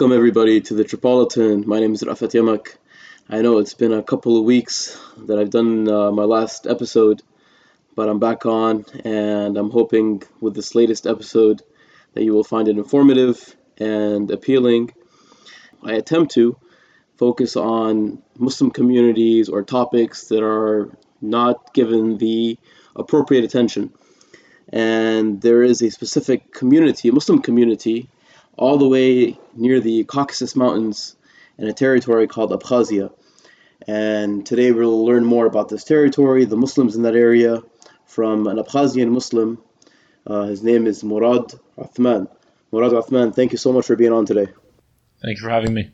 Welcome everybody to the Tripolitan. My name is Rafat Yamak. I know it's been a couple of weeks that I've done uh, my last episode, but I'm back on and I'm hoping with this latest episode that you will find it informative and appealing. I attempt to focus on Muslim communities or topics that are not given the appropriate attention. And there is a specific community, a Muslim community, all the way near the Caucasus Mountains in a territory called Abkhazia. And today we'll learn more about this territory, the Muslims in that area, from an Abkhazian Muslim. Uh, his name is Murad Uthman. Murad Uthman, thank you so much for being on today. Thank you for having me.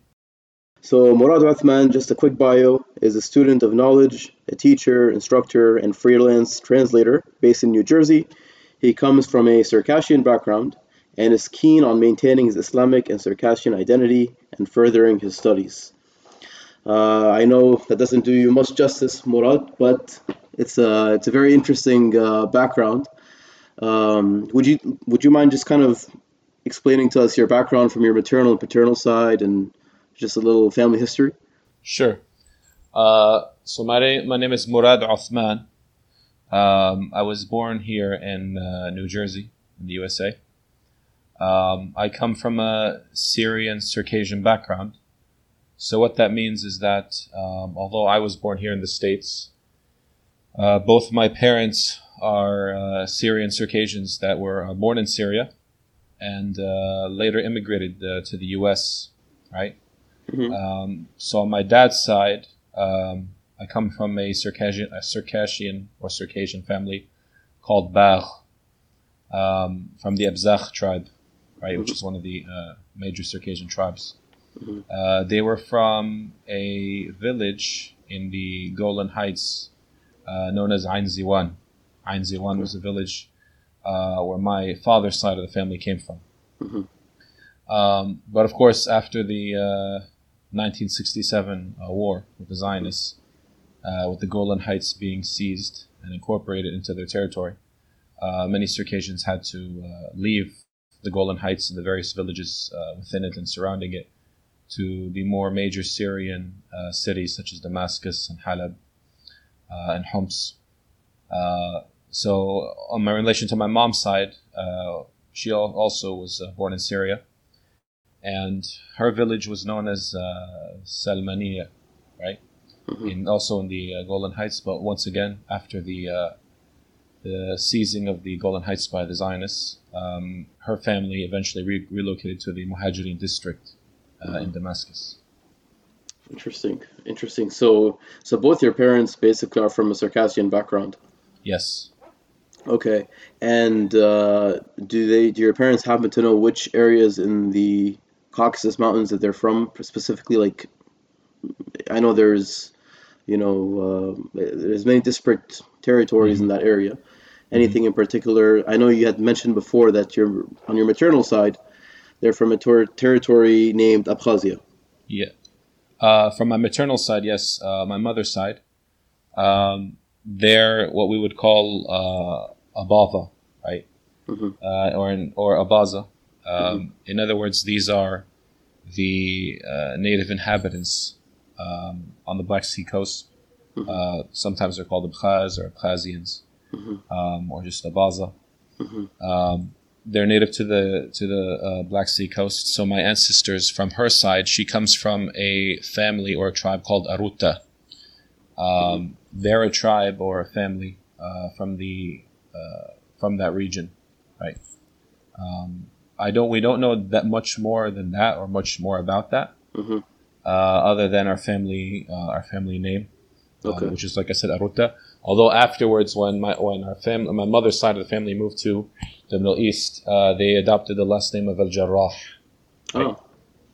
So, Murad Uthman, just a quick bio, is a student of knowledge, a teacher, instructor, and freelance translator based in New Jersey. He comes from a Circassian background and is keen on maintaining his Islamic and Circassian identity and furthering his studies. Uh, I know that doesn't do you much justice, Murad, but it's a it's a very interesting uh, background. Um, would you would you mind just kind of explaining to us your background from your maternal and paternal side and just a little family history? Sure. Uh, so my my name is Murad Uthman. Um, I was born here in uh, New Jersey, in the USA. Um, I come from a Syrian Circassian background. So what that means is that um, although I was born here in the States, uh, both my parents are uh, Syrian Circassians that were uh, born in Syria and uh, later immigrated uh, to the U.S. Right. Mm-hmm. Um, so on my dad's side, um, I come from a Circassian, a Circassian or Circassian family called Bagh, um, from the Abzakh tribe right, mm-hmm. which is one of the uh, major Circassian tribes. Mm-hmm. Uh, they were from a village in the Golan Heights uh, known as Ain Ziwan. Ain Ziwan mm-hmm. was a village uh, where my father's side of the family came from. Mm-hmm. Um, but of course, after the 1967 uh, war with the Zionists, uh, with the Golan Heights being seized and incorporated into their territory, many Circassians had to leave the Golan Heights and the various villages uh, within it and surrounding it to the more major Syrian uh, cities such as Damascus and Halab uh, and Homs. Uh, so, on my relation to my mom's side, uh, she also was born in Syria, and her village was known as Salmaniya, right? Mm-hmm. In, also in the Golan Heights, but once again, after the the seizing of the Golan Heights by the Zionists, um, her family eventually re- relocated to the Muhajirin district uh, in Damascus. Interesting, interesting. So, so both your parents basically are from a Circassian background. Yes. Okay, and uh, do they? Do your parents happen to know which areas in the Caucasus Mountains that they're from specifically? Like, I know there's, you know, uh, there's many disparate territories mm-hmm. in that area anything in particular? I know you had mentioned before that you're on your maternal side, they're from a ter- territory named Abkhazia. Yeah. Uh, from my maternal side, yes. Uh, my mother's side, um, they're what we would call uh, Abava, right? Mm-hmm. Uh, or in, or Abaza. Um, mm-hmm. In other words, these are the uh, native inhabitants um, on the Black Sea coast. Mm-hmm. Uh, sometimes they're called Abkhaz or Abkhazians mm-hmm. um, or just Abaza. Mm-hmm. Um, they're native to the to the uh, Black Sea coast. So my ancestors from her side, she comes from a family or a tribe called Aruta. Um, mm-hmm. They're a tribe or a family uh, from the uh, from that region, right? Um, I don't. We don't know that much more than that, or much more about that, mm-hmm. uh, other than our family, uh, our family name, uh, which is like I said, Aruta. Although afterwards, when my when our family, my mother's side of the family moved to the Middle East, uh, they adopted the last name of Al Jarrah. Oh,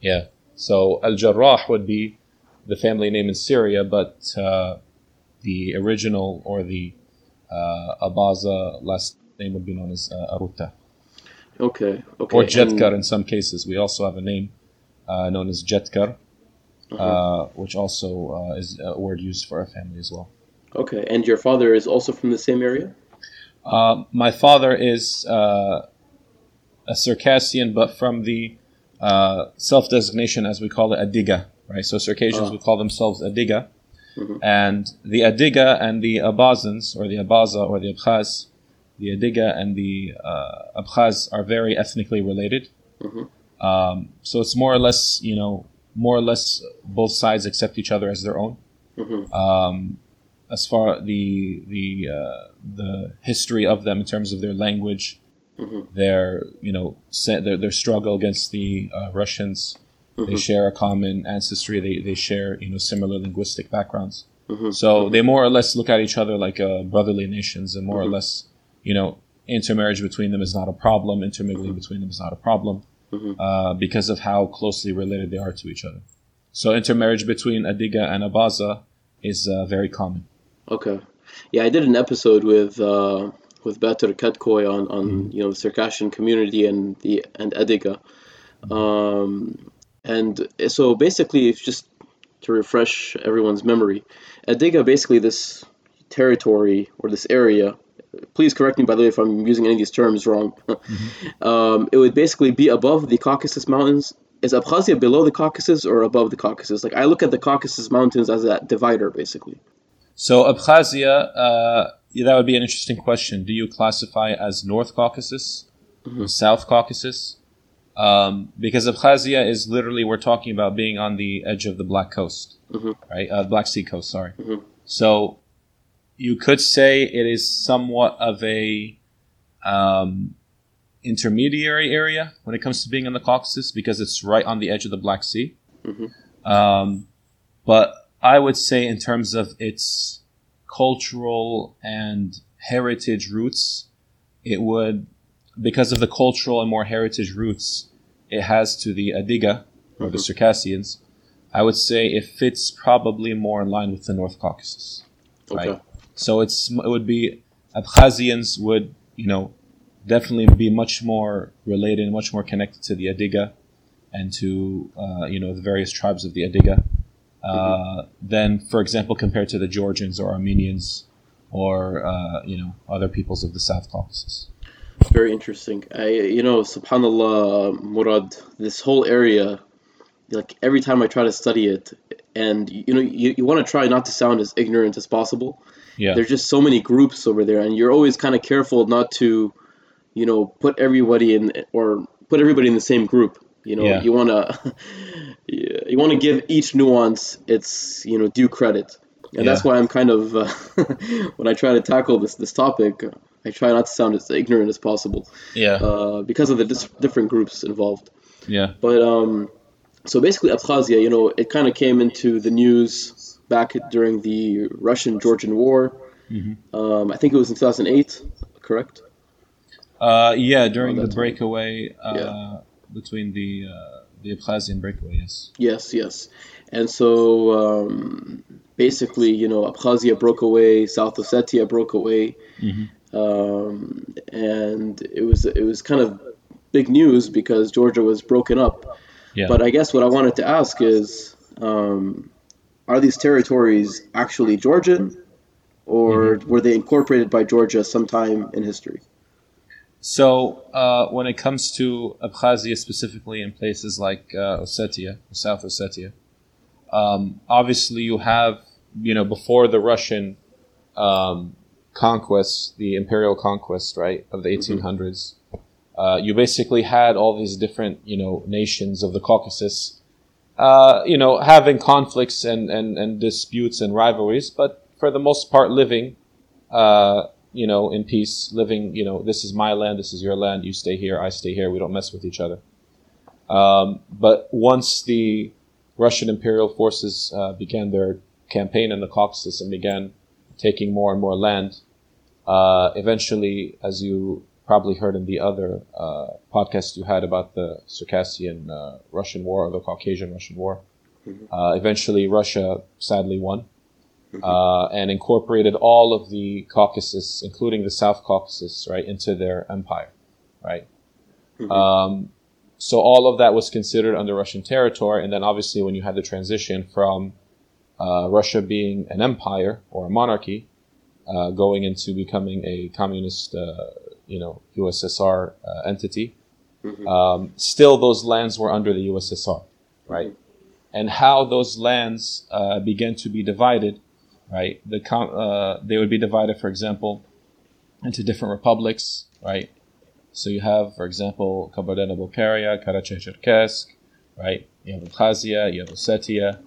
yeah. So Al Jarrah would be the family name in Syria, but uh, the original or the uh, Abaza last name would be known as uh, Aruta. Okay. Okay. Or Jetkar and in some cases. We also have a name uh, known as Jetkar, uh-huh. uh, which also uh, is a word used for our family as well. Okay, and your father is also from the same area? Uh, my father is uh, a Circassian, but from the uh, self-designation, as we call it, Adiga, right? So Circassians Oh. would call themselves Adiga, and the Adiga and the Abazans, or the Abaza or the Abkhaz, the Adiga and the uh, Abkhaz are very ethnically related. Um, so it's more or less, you know, more or less both sides accept each other as their own. Um, as far the the uh, the history of them in terms of their language, their you know their their struggle against the uh, Russians, they share a common ancestry. They they share you know similar linguistic backgrounds. So they more or less look at each other like uh, brotherly nations, and more or less you know intermarriage between them is not a problem. Intermingling between them is not a problem uh, because of how closely related they are to each other. So intermarriage between Adiga and Abaza is uh, very common. Okay. Yeah, I did an episode with uh, with Better Kedkoy on, on you know the Circassian community and the and Ediga. Um, and so basically, it's just to refresh everyone's memory, Ediga basically this territory or this area. Please correct me by the way if I'm using any of these terms wrong. um, it would basically be above the Caucasus Mountains. Is Abkhazia below the Caucasus or above the Caucasus? Like I look at the Caucasus Mountains as that divider, basically. So Abkhazia, uh, yeah, that would be an interesting question. Do you classify as North Caucasus or South Caucasus? Um, because Abkhazia is literally we're talking about being on the edge of the Black Coast, right? Uh, Black Sea coast, sorry. So you could say it is somewhat of a um, intermediary area when it comes to being in the Caucasus because it's right on the edge of the Black Sea. Um, but I would say, in terms of its cultural and heritage roots, it would, because of the cultural and more heritage roots it has to the Adiga or the Circassians, I would say it fits probably more in line with the North Caucasus. Okay. Right. So it's it would be Abkhazians would you know definitely be much more related and much more connected to the Adiga and to uh, you know the various tribes of the Adiga uh, than, for example, compared to the Georgians or Armenians or uh, you know other peoples of the South Caucasus. Very interesting. I, you know, Subhanallah, Murad, this whole area, like every time I try to study it, and you know, you, you want to try not to sound as ignorant as possible. Yeah, There's just so many groups over there, and you're always kind of careful not to, you know, put everybody in or put everybody in the same group. You know, Yeah. you want to, you want to give each nuance its, you know, due credit, and that's why I'm kind of, uh, when I try to tackle this this topic, I try not to sound as ignorant as possible yeah, uh, because of the dis- different groups involved. yeah, But um, so basically, Abkhazia, you know, it kind of came into the news back during the Russian-Georgian War. Um, I think it was in 2008, correct? uh, yeah. During the breakaway uh, Yeah. Between the uh, the Abkhazian breakaway, yes. Yes, yes. And so um, basically, you know, Abkhazia broke away, South Ossetia broke away, um, and it was it was kind of big news because Georgia was broken up. Yeah. But I guess what I wanted to ask is, um, are these territories actually Georgian, or were they incorporated by Georgia sometime in history? So, uh, when it comes to Abkhazia specifically in places like uh, Ossetia, South Ossetia, um, obviously you have, you know, before the Russian um, conquest, the imperial conquest, right, of the 1800s, uh, you basically had all these different, you know, nations of the Caucasus, uh, you know, having conflicts and, and, and disputes and rivalries, but for the most part living uh, you know, in peace, living, you know, this is my land, this is your land, you stay here, I stay here, we don't mess with each other. Um, but once the Russian imperial forces uh, began their campaign in the Caucasus and began taking more and more land, uh, eventually, as you probably heard in the other uh, podcast you had about the Circassian uh, Russian War or the Caucasian Russian War, uh, eventually Russia sadly won uh, and incorporated all of the Caucasus, including the South Caucasus, right, into their empire, right. Um, so all of that was considered under Russian territory, and then obviously when you had the transition from uh, Russia being an empire or a monarchy, uh, going into becoming a communist, uh, you know, USSR uh, entity, Mm-hmm. Um, still, those lands were under the USSR, right? Mm-hmm. And how those lands uh, began to be divided, right? The uh, they would be divided, for example, into different republics, right? So you have, for example, Kabardino-Balkaria, Karachay-Cherkessk, right? You have Abkhazia, you have Ossetia.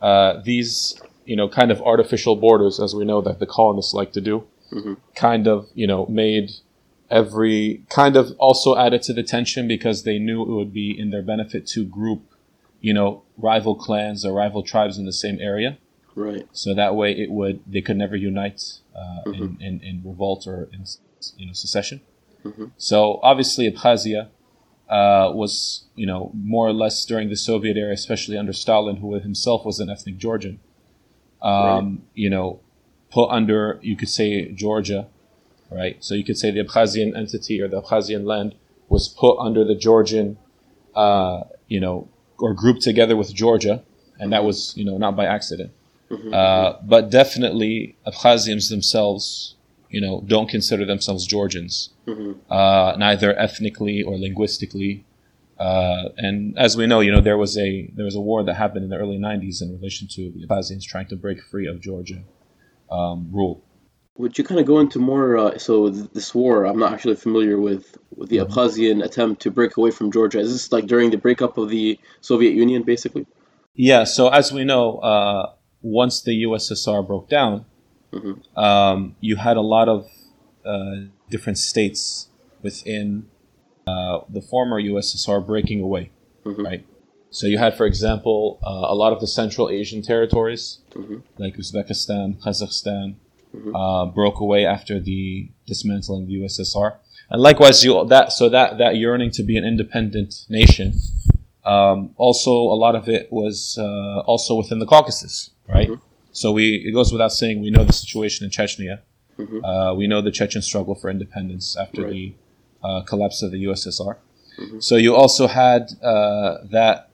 Uh, these, you know, kind of artificial borders, as we know that the colonists like to do, mm-hmm. kind of, you know, made every kind of also added to the tension because they knew it would be in their benefit to group, you know, rival clans or rival tribes in the same area. Right. So that way, it would they could never unite uh, mm-hmm. in, in, in revolt or in you know secession. Mm-hmm. So obviously, Abkhazia uh, was you know more or less during the Soviet era, especially under Stalin, who himself was an ethnic Georgian. Um, right. You know, put under you could say Georgia, right? So you could say the Abkhazian entity or the Abkhazian land was put under the Georgian, uh, you know, or grouped together with Georgia, and that was you know not by accident. Mm-hmm. Uh, but definitely, Abkhazians themselves, you know, don't consider themselves Georgians, mm-hmm. uh, neither ethnically or linguistically. Uh, and as we know, you know, there was a there was a war that happened in the early '90s in relation to the Abkhazians trying to break free of Georgia um, rule. Would you kind of go into more? Uh, so this war, I'm not actually familiar with, with the mm-hmm. Abkhazian attempt to break away from Georgia. Is this like during the breakup of the Soviet Union, basically? Yeah. So as we know, uh, once the USSR broke down, mm-hmm. um, you had a lot of uh, different states within uh, the former USSR breaking away, mm-hmm. right? So you had, for example, uh, a lot of the Central Asian territories, mm-hmm. like Uzbekistan, Kazakhstan, mm-hmm. uh, broke away after the dismantling of the USSR, and likewise, you that so that that yearning to be an independent nation. Um, also, a lot of it was uh, also within the Caucasus, right? Mm-hmm. So we it goes without saying we know the situation in Chechnya. Mm-hmm. Uh, we know the Chechen struggle for independence after right. the uh, collapse of the USSR. Mm-hmm. So you also had uh, that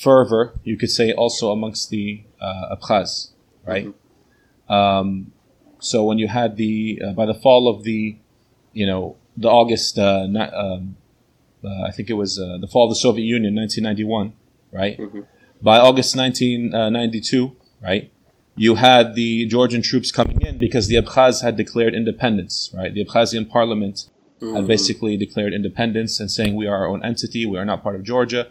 fervor, you could say, also amongst the uh, Abkhaz, right? Mm-hmm. Um, so when you had the uh, by the fall of the, you know, the August, uh, um, I think it was the fall of the Soviet Union, 1991, right? Mm-hmm. By August 1992 right? You had the Georgian troops coming in because the Abkhaz had declared independence, right? The Abkhazian parliament mm-hmm. had basically declared independence and saying we are our own entity, we are not part of Georgia.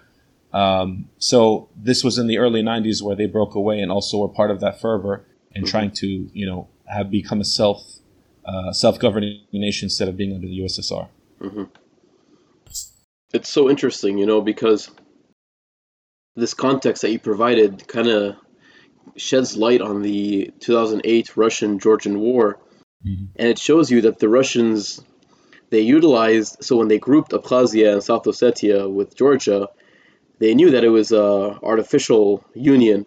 Um, so this was in the early 90s where they broke away and also were part of that fervor in mm-hmm. trying to, you know, have become a self uh, self-governing nation instead of being under the USSR. Mm-hmm. It's so interesting, you know, because this context that you provided kind of sheds light on the 2008 Russian Georgian War, mm-hmm. and it shows you that the Russians they utilized so when they grouped Abkhazia and South Ossetia with Georgia, they knew that it was a artificial union,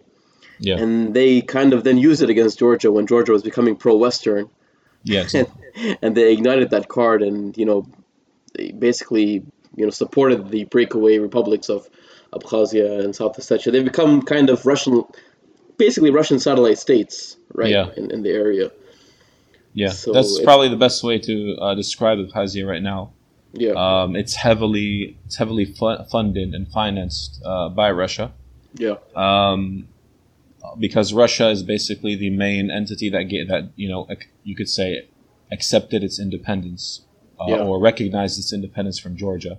yeah. and they kind of then used it against Georgia when Georgia was becoming pro-Western. Yes, and, and they ignited that card, and you know, they basically you know supported the breakaway republics of Abkhazia and South Ossetia. They've become kind of Russian basically Russian satellite states, right? Yeah. In, in the area. Yeah, so that's probably the best way to uh, describe Abkhazia right now. Yeah. Um, it's heavily it's heavily fu- funded and financed uh, by Russia. Yeah. Um, because Russia is basically the main entity that get that you know you could say accepted its independence uh, yeah. or recognized its independence from Georgia.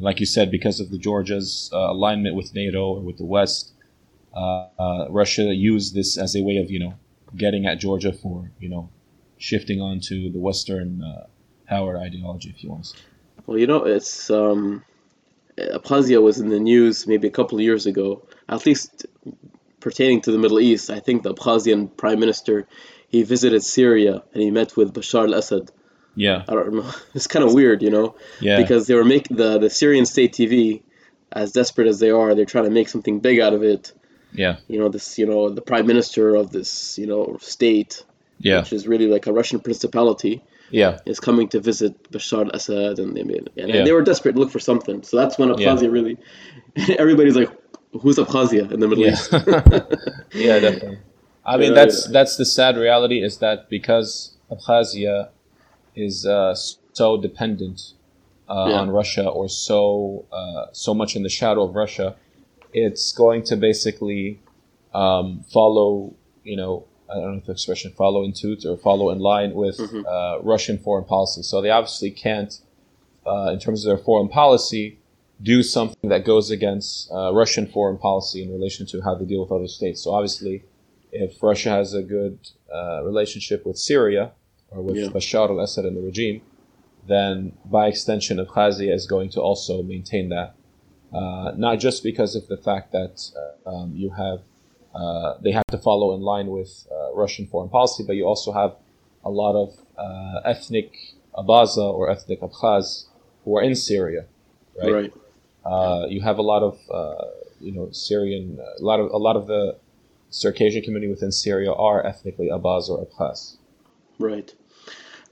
Like you said, because of the Georgia's uh, alignment with NATO or with the West, Russia used this as a way of, you know, getting at Georgia for, you know, shifting onto the Western uh, power ideology, if you want. Well, you know, it's um, Abkhazia was in the news maybe a couple of years ago, at least pertaining to the Middle East. I think the Abkhazian prime minister he visited Syria and he met with Bashar al-Assad. Yeah, I don't know. It's kind of weird, you know. Yeah. Because they were making the the Syrian state TV, as desperate as they are, they're trying to make something big out of it. Yeah. You know, this, you know, the prime minister of this, you know, state, yeah. which is really like a Russian principality, yeah, is coming to visit Bashar al-Assad, and they made, and yeah. they were desperate to look for something. So that's when Abkhazia yeah. really, everybody's like, who's Abkhazia in the Middle yeah. East? yeah, definitely. I mean, that's that's the sad reality is that because Abkhazia is uh, so dependent uh, yeah. on Russia or so uh, so much in the shadow of Russia, it's going to basically um, follow, you know, I don't know if the expression follow in tooth or follow in line with mm-hmm. uh, Russian foreign policy. So they obviously can't, uh, in terms of their foreign policy, do something that goes against uh, Russian foreign policy in relation to how they deal with other states. So obviously, if Russia has a good uh, relationship with Syria or with yeah. Bashar al-Assad and the regime, then by extension, Abkhazia is going to also maintain that. Uh, not just because of the fact that uh, um, you have uh, they have to follow in line with uh, Russian foreign policy, but you also have a lot of uh, ethnic Abaza or ethnic Abkhaz who are in Syria, right? right. Uh, you have a lot of you know Syrian, a lot of a lot of the Circassian community within Syria are ethnically Abaz or Abkhaz. Right.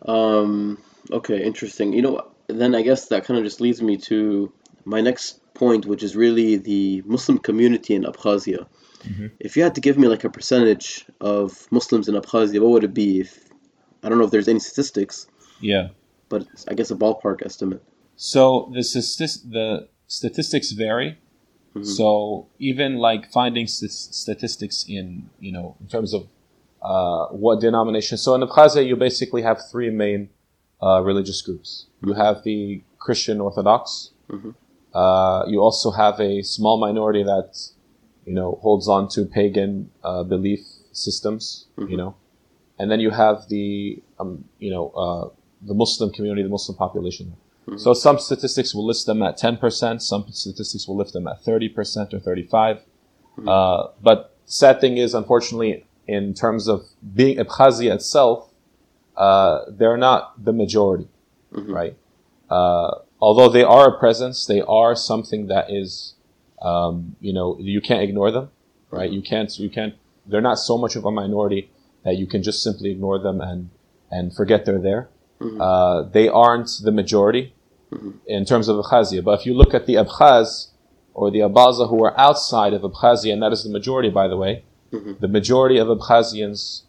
Um, okay, interesting. You know, then I guess that kind of just leads me to my next point, which is really the Muslim community in Abkhazia. Mm-hmm. If you had to give me like a percentage of Muslims in Abkhazia, what would it be? If I don't know if there's any statistics. Yeah. But I guess a ballpark estimate. So the the statistics vary. Mm-hmm. So even like finding st- statistics in you know in terms of uh, what denomination. So in Abkhazia, you basically have three main uh, religious groups. You have the Christian Orthodox. Mm-hmm. Uh, you also have a small minority that you know holds on to pagan uh, belief systems. Mm-hmm. You know, and then you have the um, you know uh, the Muslim community, the Muslim population. Mm-hmm. So some statistics will list them at 10%, some statistics will lift them at 30% or 35 mm-hmm. uh, But sad thing is, unfortunately, in terms of being Abkhazia itself, uh, they're not the majority, mm-hmm. right? Although they are a presence, they are something that is, um, you know, you can't ignore them, right? You can't, you can't, they're not so much of a minority that you can just simply ignore them and, and forget they're there. Mm-hmm. Uh, they aren't the majority mm-hmm. in terms of Abkhazia. But if you look at the Abkhaz or the Abaza who are outside of Abkhazia, and that is the majority, by the way, mm-hmm. the majority of Abkhazians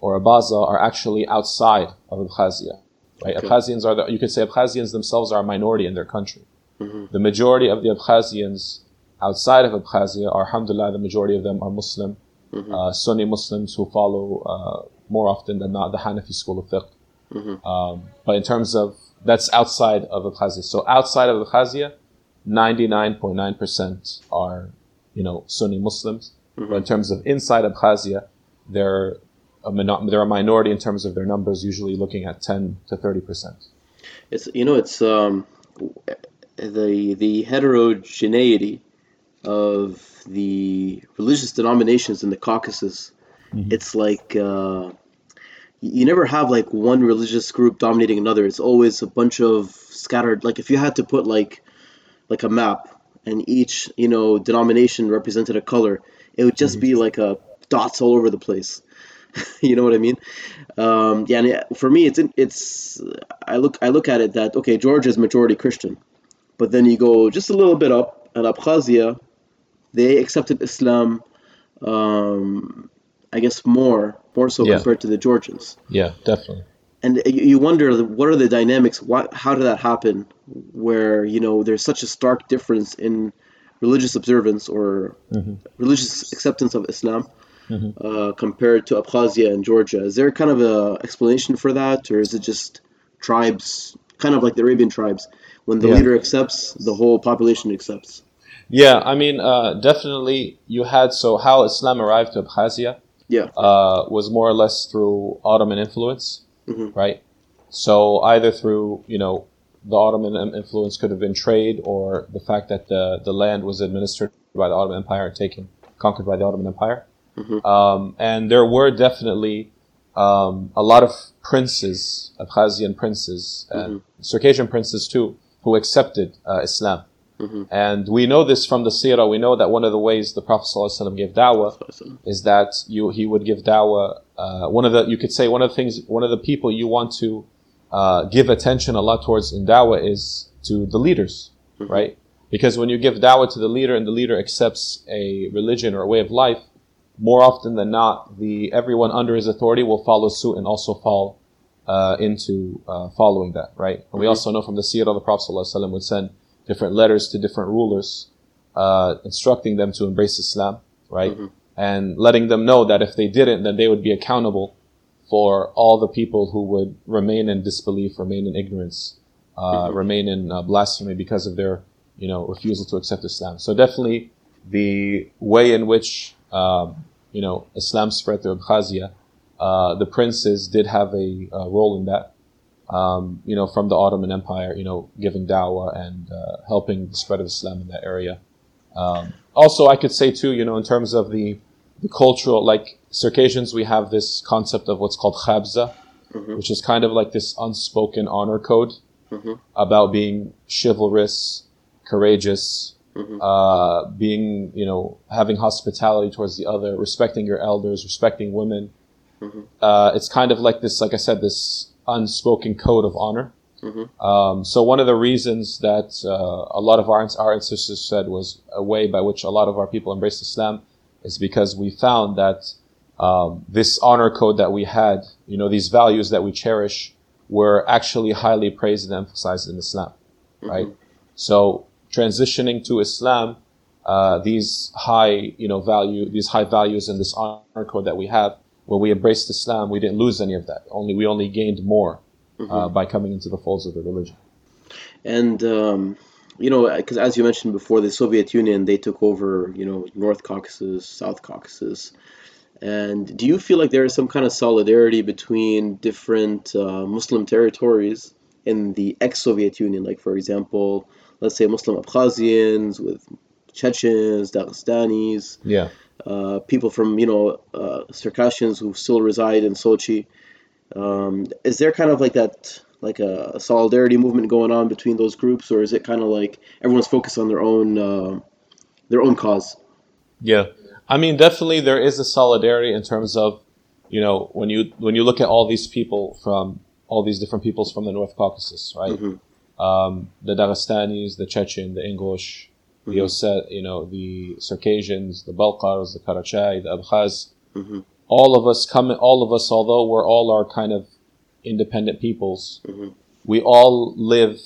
or Abaza are actually outside of Abkhazia. Right? Okay. Abkhazians are the, you could say Abkhazians themselves are a minority in their country. Mm-hmm. The majority of the Abkhazians outside of Abkhazia are, alhamdulillah, the majority of them are Muslim, mm-hmm. uh, Sunni Muslims who follow uh, more often than not the Hanafi school of fiqh. Mm-hmm. Um, but in terms of that's outside of Abkhazia. So outside of Abkhazia, 99.9% are, you know, Sunni Muslims. Mm-hmm. But in terms of inside Abkhazia, they're a, they're a minority in terms of their numbers, usually looking at 10 to 30%. It's, you know, it's, um, the, the heterogeneity of the religious denominations in the Caucasus. Mm-hmm. It's like, uh, you never have like one religious group dominating another. It's always a bunch of scattered. Like if you had to put like like a map and each you know denomination represented a color, it would just mm-hmm. be like a dots all over the place. you know what I mean? Um, yeah, and for me, it's it's I look I look at it that okay, Georgia is majority Christian, but then you go just a little bit up, and Abkhazia, they accepted Islam. Um, I guess more more so yeah. compared to the Georgians. Yeah, definitely. And you wonder what are the dynamics? What, how did that happen? Where you know there's such a stark difference in religious observance or mm-hmm. religious acceptance of Islam mm-hmm. uh, compared to Abkhazia and Georgia. Is there kind of a explanation for that, or is it just tribes, kind of like the Arabian tribes? When the yeah. leader accepts, the whole population accepts. Yeah, I mean, uh, definitely you had so how Islam arrived to Abkhazia yeah, uh, was more or less through Ottoman influence, mm-hmm. right? So either through you know the Ottoman influence could have been trade, or the fact that the the land was administered by the Ottoman Empire and taken conquered by the Ottoman Empire, mm-hmm. um, and there were definitely um, a lot of princes, Abkhazian princes, and mm-hmm. Circassian princes too, who accepted uh, Islam. Mm-hmm. And we know this from the seerah. We know that one of the ways the Prophet ﷺ gave da'wah is that you, he would give da'wah. Uh, one of the, you could say one of the things, one of the people you want to uh, give attention a lot towards in da'wah is to the leaders, mm-hmm. right? Because when you give da'wah to the leader and the leader accepts a religion or a way of life, more often than not, the everyone under his authority will follow suit and also fall uh, into uh, following that, right? And we mm-hmm. also know from the seerah of the Prophet ﷺ would send different letters to different rulers, uh, instructing them to embrace Islam, right? Mm-hmm. And letting them know that if they didn't, then they would be accountable for all the people who would remain in disbelief, remain in ignorance, uh, mm-hmm. remain in uh, blasphemy because of their, you know, refusal to accept Islam. So definitely the way in which, you know, Islam spread through Abkhazia uh, the princes did have a, a role in that. Um, you know, from the Ottoman Empire, you know, giving dawah and uh, helping the spread of Islam in that area. Um, also, I could say too, you know, in terms of the, the cultural, like Circassians, we have this concept of what's called khabza, mm-hmm. which is kind of like this unspoken honor code mm-hmm. about being chivalrous, courageous, mm-hmm. uh, being, you know, having hospitality towards the other, respecting your elders, respecting women, Mm-hmm. Uh, it's kind of like this, like I said, this unspoken code of honor. Mm-hmm. Um, so one of the reasons that uh, a lot of our, our ancestors said was a way by which a lot of our people embraced Islam is because we found that um, this honor code that we had, you know, these values that we cherish, were actually highly praised and emphasized in Islam, mm-hmm. right? So transitioning to Islam, uh, these high, you know, value, these high values and this honor code that we have when we embraced Islam, we didn't lose any of that. Only we only gained more uh, mm-hmm. uh, by coming into the folds of the religion. And um, you know, because as you mentioned before, the Soviet Union they took over, you know, North Caucasus, South Caucasus. And do you feel like there is some kind of solidarity between different uh, Muslim territories in the ex-Soviet Union? Like, for example, let's say Muslim Abkhazians with Chechens, Dagestanis. Yeah uh, people from you know uh, Circassians who still reside in Sochi. Um, is there kind of like that like a solidarity movement going on between those groups, or is it kind of like everyone's focused on their own uh, their own cause? Yeah, I mean, definitely there is a solidarity in terms of you know when you when you look at all these people from all these different peoples from the North Caucasus, right? Mm-hmm. Um, the Dagestanis, the Chechen, the Ingush, the mm-hmm. Osset, you know, the Circassians, the Balkars, the Karachay, the Abkhaz. Mm-hmm. All of us come, all of us, although we're all our kind of independent peoples, mm-hmm. we all live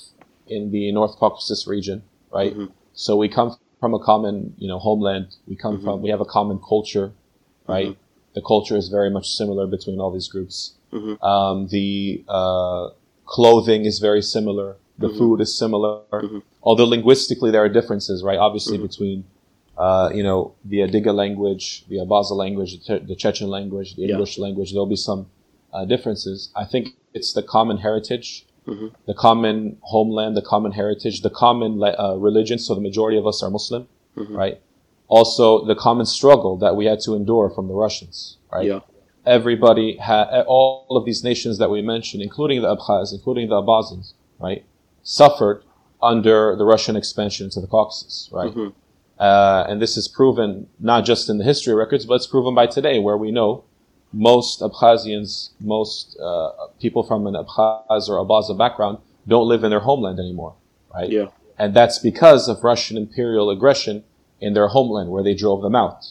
in the North Caucasus region, right? Mm-hmm. So we come from a common, you know, homeland. We come from, mm-hmm. we have a common culture, right? Mm-hmm. The culture is very much similar between all these groups. Um, the uh, clothing is very similar. The food is similar although linguistically there are differences, right? Obviously mm-hmm. between, uh, you know, the Adiga language, the Abaza language, the, the Chechen language, the Ingush yeah. language, there'll be some uh, differences. I think it's the common heritage, mm-hmm. the common homeland, the common heritage, the common uh, religion. So the majority of us are Muslim, mm-hmm. right? Also, the common struggle that we had to endure from the Russians, right? Yeah. Everybody had, all of these nations that we mentioned, including the Abkhaz, including the Abazins, right, suffered under the Russian expansion to the Caucasus, right? Mm-hmm. Uh, and this is proven not just in the history records, but it's proven by today, where we know most Abkhazians, most uh, people from an Abkhaz or Abaza background don't live in their homeland anymore, right? Yeah. And that's because of Russian imperial aggression in their homeland, where they drove them out,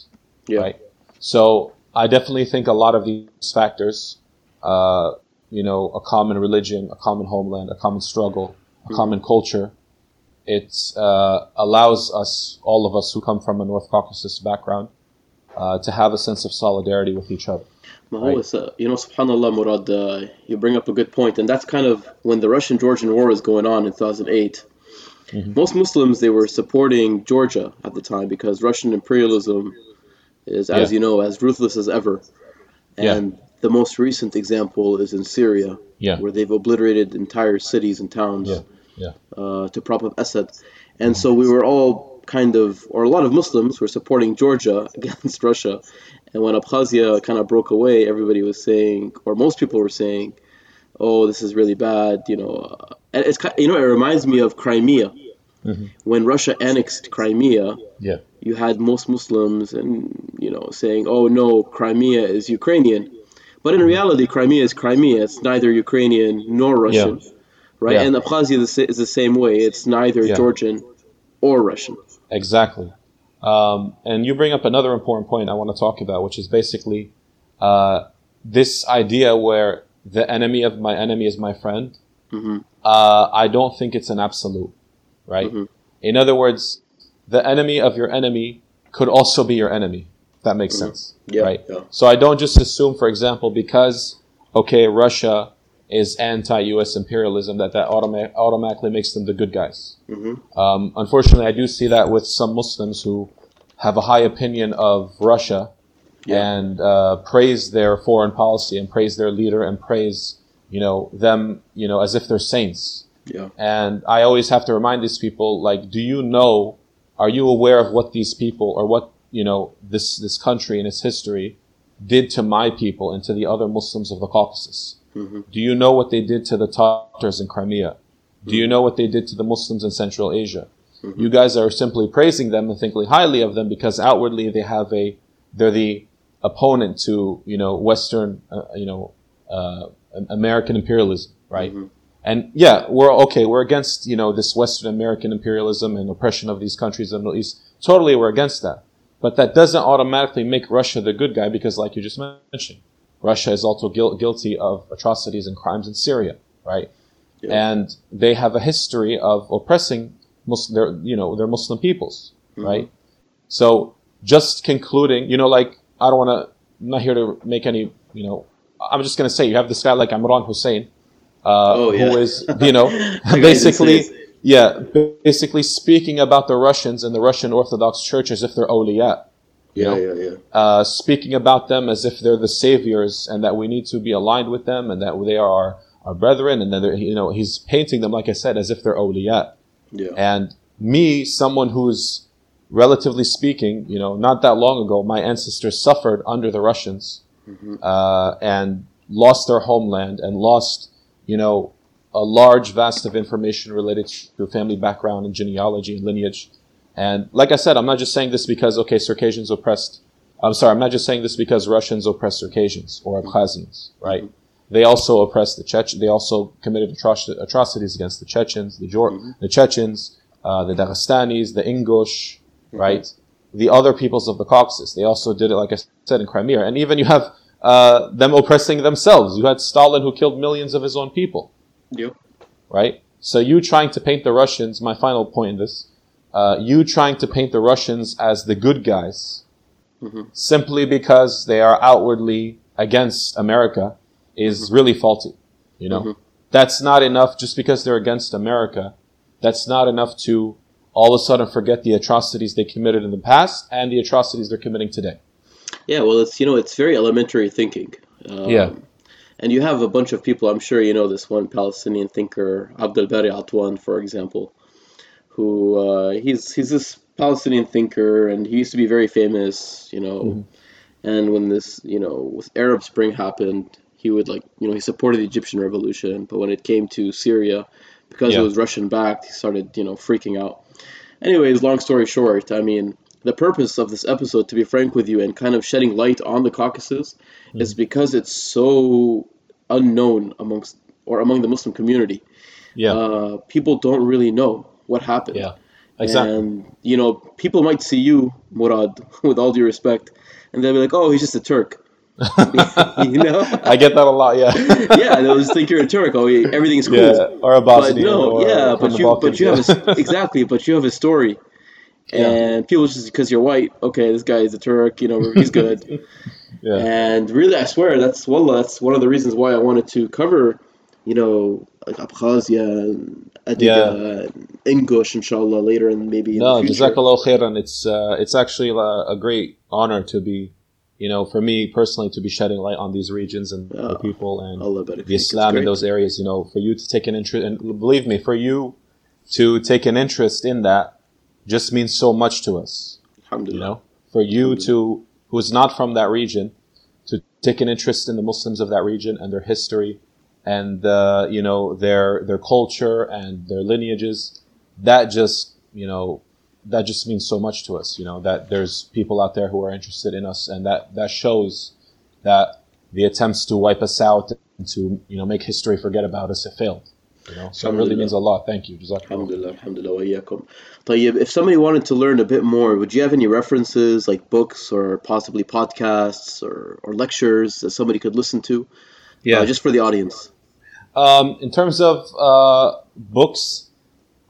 yeah. right? So I definitely think a lot of these factors, uh, you know, a common religion, a common homeland, a common struggle, a mm-hmm. common culture, it uh, allows us, all of us who come from a North Caucasus background, uh, to have a sense of solidarity with each other. Right? Uh, you know, subhanAllah, Murad, uh, you bring up a good point, and that's kind of when the Russian Georgian War was going on in 2008. Mm-hmm. Most Muslims they were supporting Georgia at the time because Russian imperialism is, as yeah. you know, as ruthless as ever. And yeah. the most recent example is in Syria, yeah. where they've obliterated entire cities and towns yeah. uh, to prop up Assad. And so we were all kind of, or a lot of Muslims were supporting Georgia against Russia. And when Abkhazia kind of broke away, everybody was saying, or most people were saying, oh, this is really bad, you know. Uh, and it's you know, it reminds me of Crimea. Mm-hmm. When Russia annexed Crimea, yeah. you had most Muslims and you know saying, "Oh no, Crimea is Ukrainian," but in reality, Crimea is Crimea. It's neither Ukrainian nor Russian. Yeah right? Yeah. And Abkhazia is the same way. It's neither yeah. Georgian or Russian. Exactly. Um, and you bring up another important point I want to talk about, which is basically uh, this idea where the enemy of my enemy is my friend, mm-hmm. uh, I don't think it's an absolute, right? Mm-hmm. In other words, the enemy of your enemy could also be your enemy. That makes mm-hmm. sense, yeah, right? Yeah. So I don't just assume, for example, because okay, Russia is anti-U.S. imperialism, that that automa- automatically makes them the good guys. Mm-hmm. Um, unfortunately, I do see that with some Muslims who have a high opinion of Russia yeah. and uh, praise their foreign policy and praise their leader and praise you know them you know as if they're saints. Yeah. And I always have to remind these people like, do you know? Are you aware of what these people or what you know this this country and its history did to my people and to the other Muslims of the Caucasus? Mm-hmm. Do you know what they did to the Tatars in Crimea? Do you mm-hmm. know what they did to the Muslims in Central Asia? Mm-hmm. You guys are simply praising them and thinking highly of them because outwardly they have a, they're the opponent to, you know, Western, uh, you know, uh, American imperialism, right? Mm-hmm. And yeah, we're okay. We're against, you know, this Western American imperialism and oppression of these countries in the Middle East. Totally, we're against that. But that doesn't automatically make Russia the good guy because, like you just mentioned, Russia is also guilty of atrocities and crimes in Syria, right? Yeah. And they have a history of oppressing Muslim, their, you know, their Muslim peoples, mm-hmm. right? So just concluding, you know, like I don't want to, I'm not here to make any, you know, I'm just going to say you have this guy like Imran Hosein, uh, oh, yeah. who is, you know, basically, yeah, basically speaking about the Russians and the Russian Orthodox Church as if they're awliya. You yeah, know? yeah, yeah. Uh, speaking about them as if they're the saviors and that we need to be aligned with them and that they are our, our brethren and then you know he's painting them like I said as if they're awliya. Yeah. And me, someone who's relatively speaking, you know, not that long ago, my ancestors suffered under the Russians mm-hmm. uh, and lost their homeland and lost, you know, a large vast of information related to family background and genealogy and lineage. And like I said, I'm not just saying this because, okay, Circassians oppressed, I'm sorry, I'm not just saying this because Russians oppressed Circassians or Abkhazians, right? Mm-hmm. They also oppressed the Chech, they also committed atroc- atrocities against the Chechens, the, Geor- mm-hmm. the Chechens, uh, the Dagestanis, the Ingush, mm-hmm. right? The other peoples of the Caucasus. They also did it, like I said, in Crimea. And even you have uh, them oppressing themselves. You had Stalin who killed millions of his own people. Yep. Right? So you trying to paint the Russians, my final point in this, uh, you trying to paint the Russians as the good guys mm-hmm. simply because they are outwardly against America is mm-hmm. really faulty. You know, mm-hmm. that's not enough just because they're against America. That's not enough to all of a sudden forget the atrocities they committed in the past and the atrocities they're committing today. Yeah, well, it's you know it's very elementary thinking. Um, yeah. And you have a bunch of people. I'm sure you know this one Palestinian thinker, Abdel Bari Atwan, for example, who uh, he's he's this Palestinian thinker, and he used to be very famous, you know. Mm-hmm. And when this, you know, Arab Spring happened, he would like, you know, he supported the Egyptian revolution, but when it came to Syria, because yeah. it was Russian backed, he started, you know, freaking out. Anyways, long story short, I mean, the purpose of this episode, to be frank with you, and kind of shedding light on the Caucasus, mm-hmm. is because it's so unknown amongst or among the Muslim community. Yeah, uh, people don't really know what happened. Yeah, exactly. And you know, people might see you, Murad, with all due respect, and they'll be like, "Oh, he's just a Turk." you know, I get that a lot. Yeah, yeah. They'll just think you're a Turk. Oh, everything's cool. Yeah, or a Bosnian. But no, yeah, but you, Balkans, but you have a, exactly, but you have a story, and yeah. people just because you're white, okay, this guy is a Turk. You know, he's good. yeah. And really, I swear, that's wallah, that's one of the reasons why I wanted to cover, you know, like Abkhazia, Adiga, yeah. Ingush, inshallah, later and maybe. no, Jazakallah khairan. It's uh, it's actually a, a, great honor to be, you know, for me personally to be shedding light on these regions and oh, the people and the Islam in those areas. You know, for you to take an interest, and believe me, for you to take an interest in that just means so much to us. Alhamdulillah. You know, for you to who's not from that region to take an interest in the Muslims of that region and their history and uh, you know their their culture and their lineages that just you know that just means so much to us you know that there's people out there who are interested in us and that that shows that the attempts to wipe us out and to you know make history forget about us have failed you know? So it really means a lot. Thank you. Alhamdulillah alhamdulillah if somebody wanted to learn a bit more would you have any references like books or possibly podcasts or, or lectures that somebody could listen to? Yeah. Uh, just for the audience. Um, in terms of uh, books,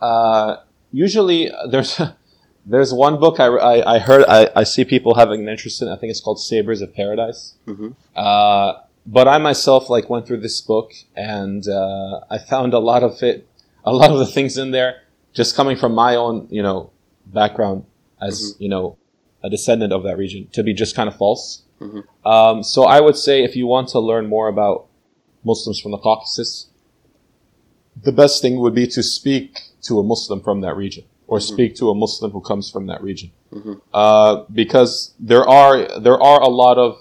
uh, usually there's there's one book I, I, I heard I, I see people having an interest in. I think it's called Sabres of Paradise. Mm-hmm. Uh, but I myself like went through this book and uh, I found a lot of it, a lot of the things in there, just coming from my own you know background as mm-hmm. you know a descendant of that region to be just kind of false. Mm-hmm. Um, so I would say if you want to learn more about Muslims from the Caucasus, the best thing would be to speak to a Muslim from that region or mm-hmm. speak to a Muslim who comes from that region, mm-hmm. uh, because there are there are a lot of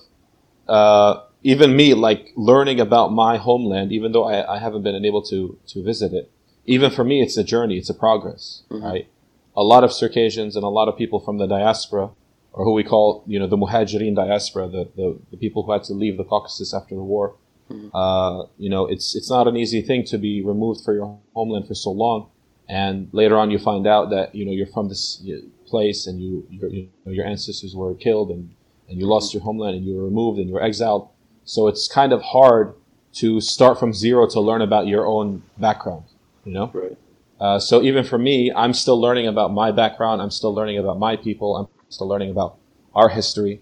uh, even me like learning about my homeland, even though I, I, haven't been able to to visit it. Even for me, it's a journey, it's a progress, mm-hmm. right? A lot of Circassians and a lot of people from the diaspora, or who we call you know the Muhajirin diaspora, the, the, the people who had to leave the Caucasus after the war. Mm-hmm. Uh, you know, it's it's not an easy thing to be removed for your homeland for so long. And later on you find out that you know you're from this place and you your, you know, your ancestors were killed and, and you lost your homeland and you were removed and you were exiled. So it's kind of hard to start from zero to learn about your own background you know? Right. uh, so even for me i'm still learning about my background. I'm still learning about my people. I'm still learning about our history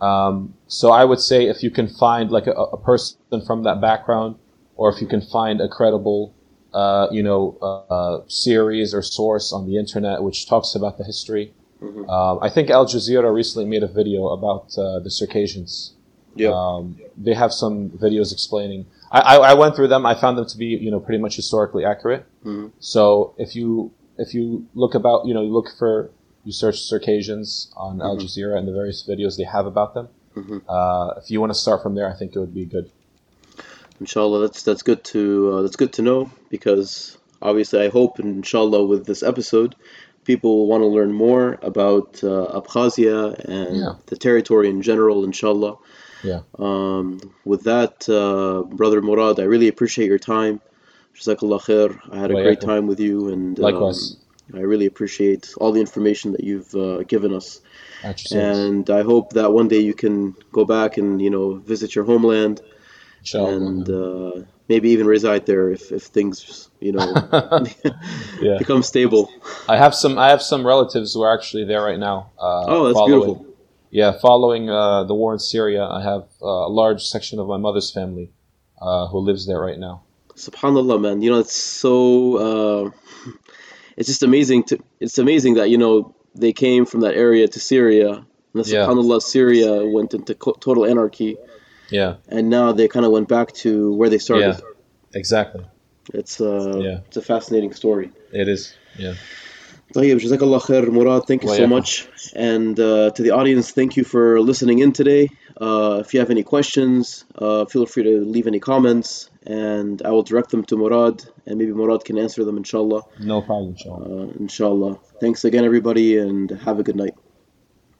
um, so i would say if you can find like a, a person from that background or if you can find a credible uh, you know, uh, series or source on the internet which talks about the history. Mm-hmm. Um, I think Al Jazeera recently made a video about uh, the Circassians. Yeah. Um, they have some videos explaining. I, I, I, went through them. I found them to be, you know, pretty much historically accurate. Mm-hmm. So if you if you look about, you know, you look for you search Circassians on mm-hmm. Al Jazeera and the various videos they have about them. Mm-hmm. Uh, if you want to start from there, I think it would be good inshallah that's that's good to uh, that's good to know because obviously I hope inshallah with this episode people will want to learn more about uh, Abkhazia and yeah. the territory in general inshallah yeah um, with that uh, brother Murad I really appreciate your time Jazakallah khair I had a great time with you and um, likewise um, I really appreciate all the information that you've uh, given us and I hope that one day you can go back and you know visit your homeland and uh, maybe even reside there if, if things you know yeah. become stable. I have some I have some relatives who are actually there right now. Uh, oh, that's following, beautiful. Yeah, following uh, the war in Syria, I have uh, a large section of my mother's family uh, who lives there right now. Subhanallah, man. You know, it's so uh, it's just amazing to it's amazing that you know they came from that area to Syria. And yeah. Subhanallah, Syria went into total anarchy yeah. And now they kind of went back to where they started. Yeah. Exactly. It's uh, yeah. It's a fascinating story. It is. Yeah. طيب جزاك الله خير Murad thank you so much and uh, to the audience thank you for listening in today uh, if you have any questions uh, feel free to leave any comments and I will direct them to Murad and maybe Murad can answer them inshallah. No problem inshallah. Uh, inshallah. Thanks again everybody and have a good night